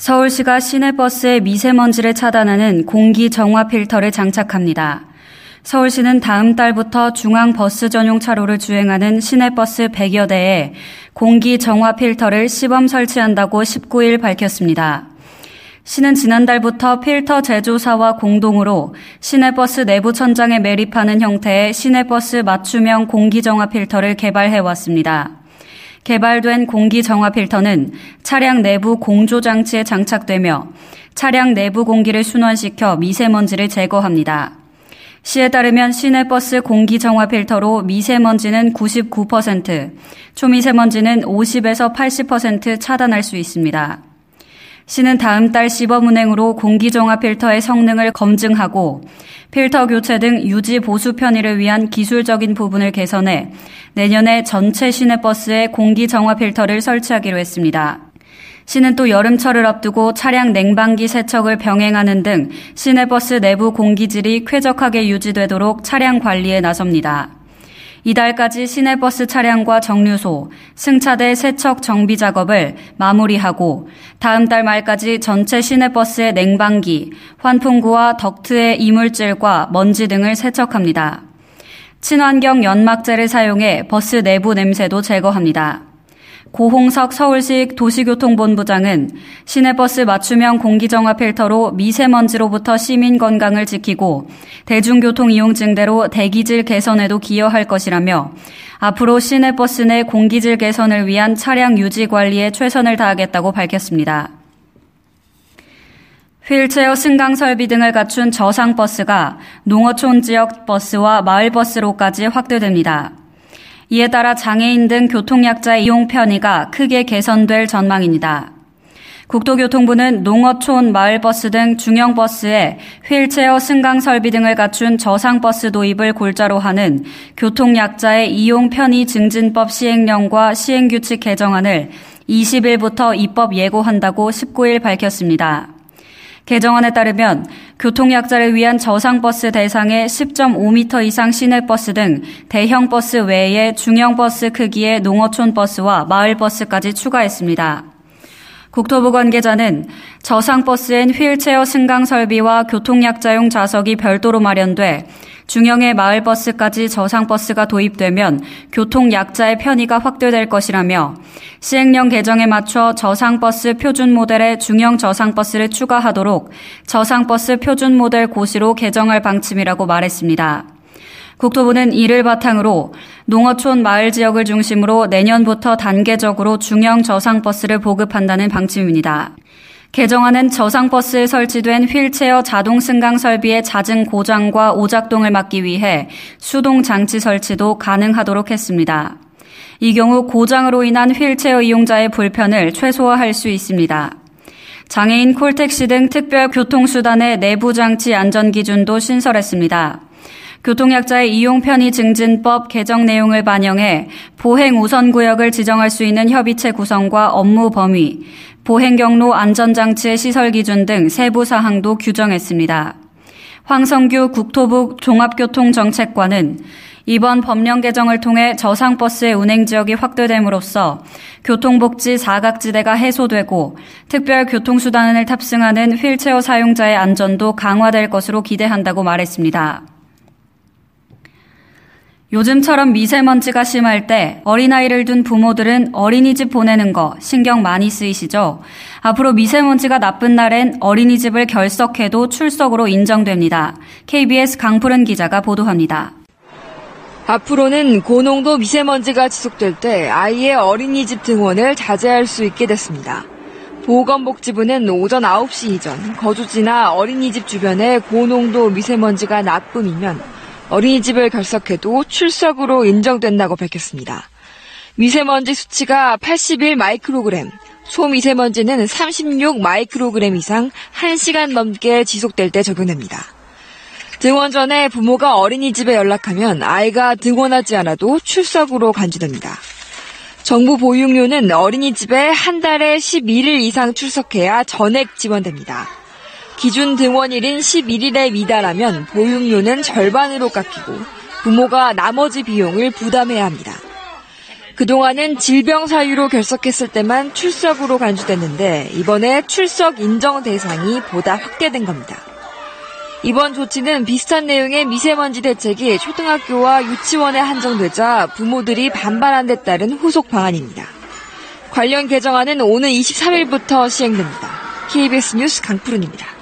서울시가 시내버스에 미세먼지를 차단하는 공기 정화 필터를 장착합니다. 서울시는 다음 달부터 중앙버스 전용 차로를 주행하는 시내버스 100여 대에 공기 정화 필터를 시범 설치한다고 19일 밝혔습니다. 시는 지난달부터 필터 제조사와 공동으로 시내버스 내부 천장에 매립하는 형태의 시내버스 맞춤형 공기정화 필터를 개발해 왔습니다. 개발된 공기 정화 필터는 차량 내부 공조 장치에 장착되며 차량 내부 공기를 순환시켜 미세먼지를 제거합니다. 시에 따르면 시내버스 공기 정화 필터로 미세먼지는 99%, 초미세먼지는 50에서 80% 차단할 수 있습니다. 시는 다음 달 시범 운행으로 공기정화 필터의 성능을 검증하고 필터 교체 등 유지 보수 편의를 위한 기술적인 부분을 개선해 내년에 전체 시내버스에 공기정화 필터를 설치하기로 했습니다. 시는 또 여름철을 앞두고 차량 냉방기 세척을 병행하는 등 시내버스 내부 공기질이 쾌적하게 유지되도록 차량 관리에 나섭니다. 이달까지 시내버스 차량과 정류소, 승차대 세척 정비 작업을 마무리하고 다음 달 말까지 전체 시내버스의 냉방기, 환풍구와 덕트의 이물질과 먼지 등을 세척합니다. 친환경 연막재를 사용해 버스 내부 냄새도 제거합니다. 고홍석 서울시 도시교통본부장은 시내버스 맞춤형 공기정화 필터로 미세먼지로부터 시민 건강을 지키고 대중교통 이용 증대로 대기질 개선에도 기여할 것이라며 앞으로 시내버스 내 공기질 개선을 위한 차량 유지 관리에 최선을 다하겠다고 밝혔습니다. 휠체어 승강 설비 등을 갖춘 저상 버스가 농어촌 지역 버스와 마을 버스로까지 확대됩니다. 이에 따라 장애인 등 교통약자 이용 편의가 크게 개선될 전망입니다. 국토교통부는 농어촌, 마을버스 등 중형버스에 휠체어 승강 설비 등을 갖춘 저상버스 도입을 골자로 하는 교통약자의 이용 편의 증진법 시행령과 시행규칙 개정안을 20일부터 입법 예고한다고 19일 밝혔습니다. 개정안에 따르면 교통약자를 위한 저상버스 대상의 10.5m 이상 시내버스 등 대형 버스 외에 중형버스 크기의 농어촌 버스와 마을버스까지 추가했습니다. 국토부 관계자는 저상버스엔 휠체어 승강 설비와 교통약자용 좌석이 별도로 마련돼 중형의 마을버스까지 저상버스가 도입되면 교통약자의 편의가 확대될 것이라며 시행령 개정에 맞춰 저상버스 표준 모델에 중형 저상버스를 추가하도록 저상버스 표준 모델 고시로 개정할 방침이라고 말했습니다. 국토부는 이를 바탕으로 농어촌 마을 지역을 중심으로 내년부터 단계적으로 중형 저상버스를 보급한다는 방침입니다. 개정안은 저상버스에 설치된 휠체어 자동 승강 설비의 잦은 고장과 오작동을 막기 위해 수동 장치 설치도 가능하도록 했습니다. 이 경우 고장으로 인한 휠체어 이용자의 불편을 최소화할 수 있습니다. 장애인 콜택시 등 특별 교통수단의 내부 장치 안전 기준도 신설했습니다. 교통약자의 이용 편의 증진법 개정 내용을 반영해 보행 우선 구역을 지정할 수 있는 협의체 구성과 업무 범위, 보행 경로 안전장치의 시설 기준 등 세부 사항도 규정했습니다. 황성규 국토부 종합교통정책관은 이번 법령 개정을 통해 저상버스의 운행 지역이 확대됨으로써 교통복지 사각지대가 해소되고 특별 교통수단을 탑승하는 휠체어 사용자의 안전도 강화될 것으로 기대한다고 말했습니다. 요즘처럼 미세먼지가 심할 때 어린아이를 둔 부모들은 어린이집 보내는 거 신경 많이 쓰이시죠? 앞으로 미세먼지가 나쁜 날엔 어린이집을 결석해도 출석으로 인정됩니다. KBS 강푸른 기자가 보도합니다. 앞으로는 고농도 미세먼지가 지속될 때 아이의 어린이집 등원을 자제할 수 있게 됐습니다. 보건복지부는 오전 9시 이전 거주지나 어린이집 주변에 고농도 미세먼지가 나쁨이면 어린이집을 결석해도 출석으로 인정된다고 밝혔습니다. 미세먼지 수치가 81 마이크로그램, 소미세먼지는 36 마이크로그램 이상 1시간 넘게 지속될 때 적용됩니다. 등원 전에 부모가 어린이집에 연락하면 아이가 등원하지 않아도 출석으로 간주됩니다. 정부 보육료는 어린이집에 한 달에 11일 이상 출석해야 전액 지원됩니다. 기준 등원일인 11일에 미달하면 보육료는 절반으로 깎이고 부모가 나머지 비용을 부담해야 합니다. 그동안은 질병 사유로 결석했을 때만 출석으로 간주됐는데 이번에 출석 인정 대상이 보다 확대된 겁니다. 이번 조치는 비슷한 내용의 미세먼지 대책이 초등학교와 유치원에 한정되자 부모들이 반발한 데 따른 후속 방안입니다. 관련 개정안은 오는 23일부터 시행됩니다. KBS 뉴스 강푸른입니다.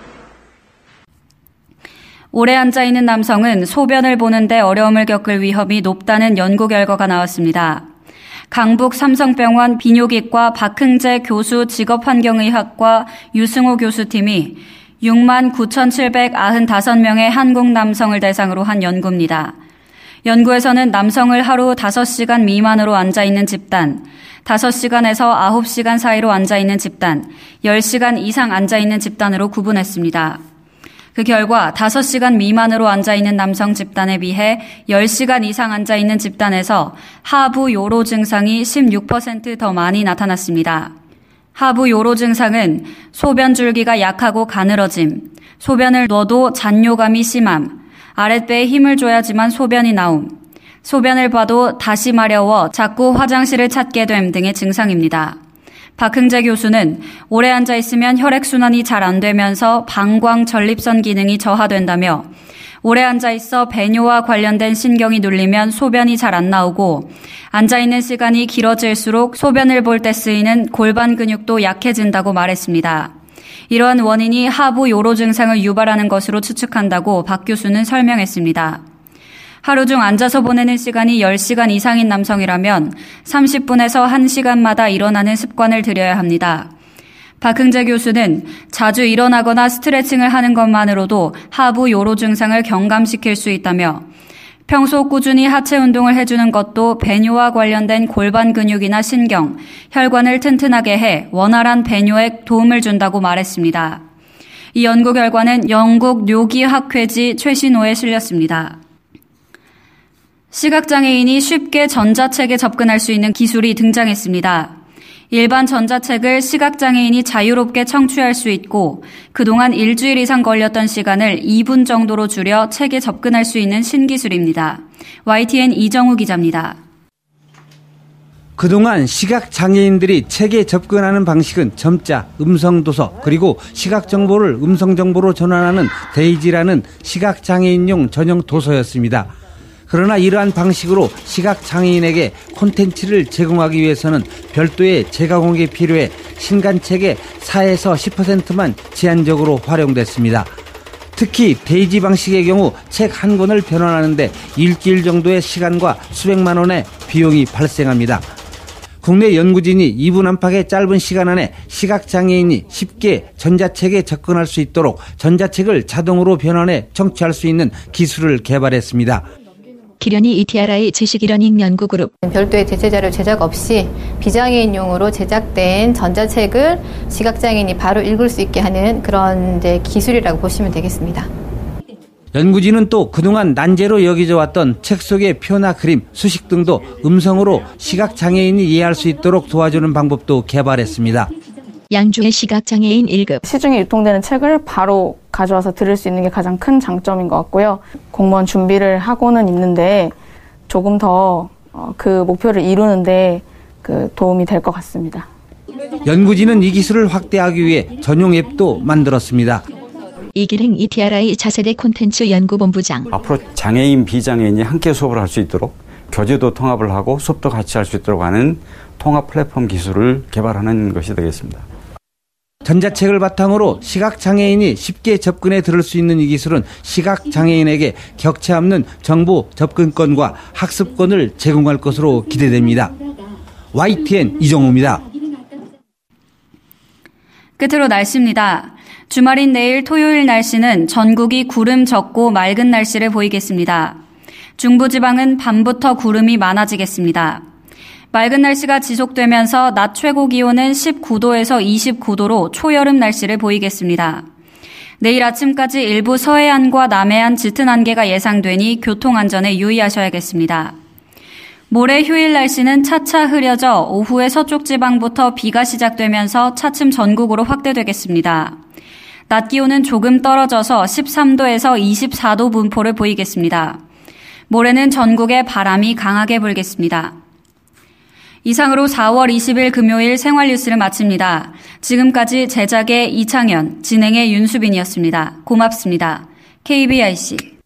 오래 앉아 있는 남성은 소변을 보는데 어려움을 겪을 위험이 높다는 연구 결과가 나왔습니다. 강북 삼성병원 비뇨기과 박흥재 교수 직업환경의학과 유승호 교수팀이 6만 9,795명의 한국 남성을 대상으로 한 연구입니다. 연구에서는 남성을 하루 5시간 미만으로 앉아 있는 집단, 5시간에서 9시간 사이로 앉아 있는 집단, 10시간 이상 앉아 있는 집단으로 구분했습니다. 그 결과 5시간 미만으로 앉아있는 남성 집단에 비해 10시간 이상 앉아있는 집단에서 하부 요로 증상이 16%더 많이 나타났습니다. 하부 요로 증상은 소변 줄기가 약하고 가늘어짐, 소변을 넣어도 잔뇨감이 심함, 아랫배에 힘을 줘야지만 소변이 나옴, 소변을 봐도 다시 마려워 자꾸 화장실을 찾게 됨 등의 증상입니다. 박흥재 교수는 오래 앉아 있으면 혈액순환이 잘 안 되면서 방광 전립선 기능이 저하된다며 오래 앉아 있어 배뇨와 관련된 신경이 눌리면 소변이 잘 안 나오고 앉아 있는 시간이 길어질수록 소변을 볼 때 쓰이는 골반 근육도 약해진다고 말했습니다. 이러한 원인이 하부 요로 증상을 유발하는 것으로 추측한다고 박 교수는 설명했습니다. 하루 중 앉아서 보내는 시간이 10시간 이상인 남성이라면 30분에서 1시간마다 일어나는 습관을 들여야 합니다. 박흥재 교수는 자주 일어나거나 스트레칭을 하는 것만으로도 하부 요로 증상을 경감시킬 수 있다며 평소 꾸준히 하체 운동을 해주는 것도 배뇨와 관련된 골반 근육이나 신경, 혈관을 튼튼하게 해 원활한 배뇨에 도움을 준다고 말했습니다. 이 연구 결과는 영국 뇨기학회지 최신호에 실렸습니다. 시각장애인이 쉽게 전자책에 접근할 수 있는 기술이 등장했습니다. 일반 전자책을 시각장애인이 자유롭게 청취할 수 있고 그동안 일주일 이상 걸렸던 시간을 2분 정도로 줄여 책에 접근할 수 있는 신기술입니다. YTN 이정우 기자입니다. 그동안 시각장애인들이 책에 접근하는 방식은 점자, 음성도서, 그리고 시각정보를 음성정보로 전환하는 DAISY라는 시각장애인용 전용 도서였습니다. 그러나 이러한 방식으로 시각장애인에게 콘텐츠를 제공하기 위해서는 별도의 재가공이 필요해 신간책의 4에서 10%만 제한적으로 활용됐습니다. 특히 DAISY 방식의 경우 책 한 권을 변환하는데 일주일 정도의 시간과 수백만 원의 비용이 발생합니다. 국내 연구진이 2분 안팎의 짧은 시간 안에 시각장애인이 쉽게 전자책에 접근할 수 있도록 전자책을 자동으로 변환해 청취할 수 있는 기술을 개발했습니다. 기련이 ETRI 지식이러닝 연구그룹 별도의 대체자료 제작 없이 비장애인용으로 제작된 전자책을 시각장애인이 바로 읽을 수 있게 하는 그런 기술이라고 보시면 되겠습니다. 연구진은 또 그동안 난제로 여기져 왔던 책 속의 표나 그림, 수식 등도 음성으로 시각장애인이 이해할 수 있도록 도와주는 방법도 개발했습니다. 양주의 시각장애인 1급. 시중에 유통되는 책을 바로 가져와서 들을 수 있는 게 가장 큰 장점인 것 같고요. 공무원 준비를 하고는 있는데 조금 더그 어, 목표를 이루는데 그 도움이 될 것 같습니다. 연구진은 이 기술을 확대하기 위해 전용 앱도 만들었습니다. 이기행 ETRI 차세대 콘텐츠 연구본부장. 앞으로 장애인, 비장애인이 함께 수업을 할 수 있도록 교재도 통합을 하고 수업도 같이 할 수 있도록 하는 통합 플랫폼 기술을 개발하는 것이 되겠습니다. 전자책을 바탕으로 시각장애인이 쉽게 접근해 들을 수 있는 이 기술은 시각장애인에게 격차 없는 정보 접근권과 학습권을 제공할 것으로 기대됩니다. YTN 이정우입니다. 끝으로 날씨입니다. 주말인 내일 토요일 날씨는 전국이 구름 적고 맑은 날씨를 보이겠습니다. 중부지방은 밤부터 구름이 많아지겠습니다. 맑은 날씨가 지속되면서 낮 최고 기온은 19도에서 29도로 초여름 날씨를 보이겠습니다. 내일 아침까지 일부 서해안과 남해안 짙은 안개가 예상되니 교통안전에 유의하셔야겠습니다. 모레 휴일 날씨는 차차 흐려져 오후에 서쪽 지방부터 비가 시작되면서 차츰 전국으로 확대되겠습니다. 낮 기온은 조금 떨어져서 13도에서 24도 분포를 보이겠습니다. 모레는 전국에 바람이 강하게 불겠습니다. 이상으로 4월 20일 금요일 생활 뉴스를 마칩니다. 지금까지 제작의 이창현, 진행의 윤수빈이었습니다. 고맙습니다. KBIC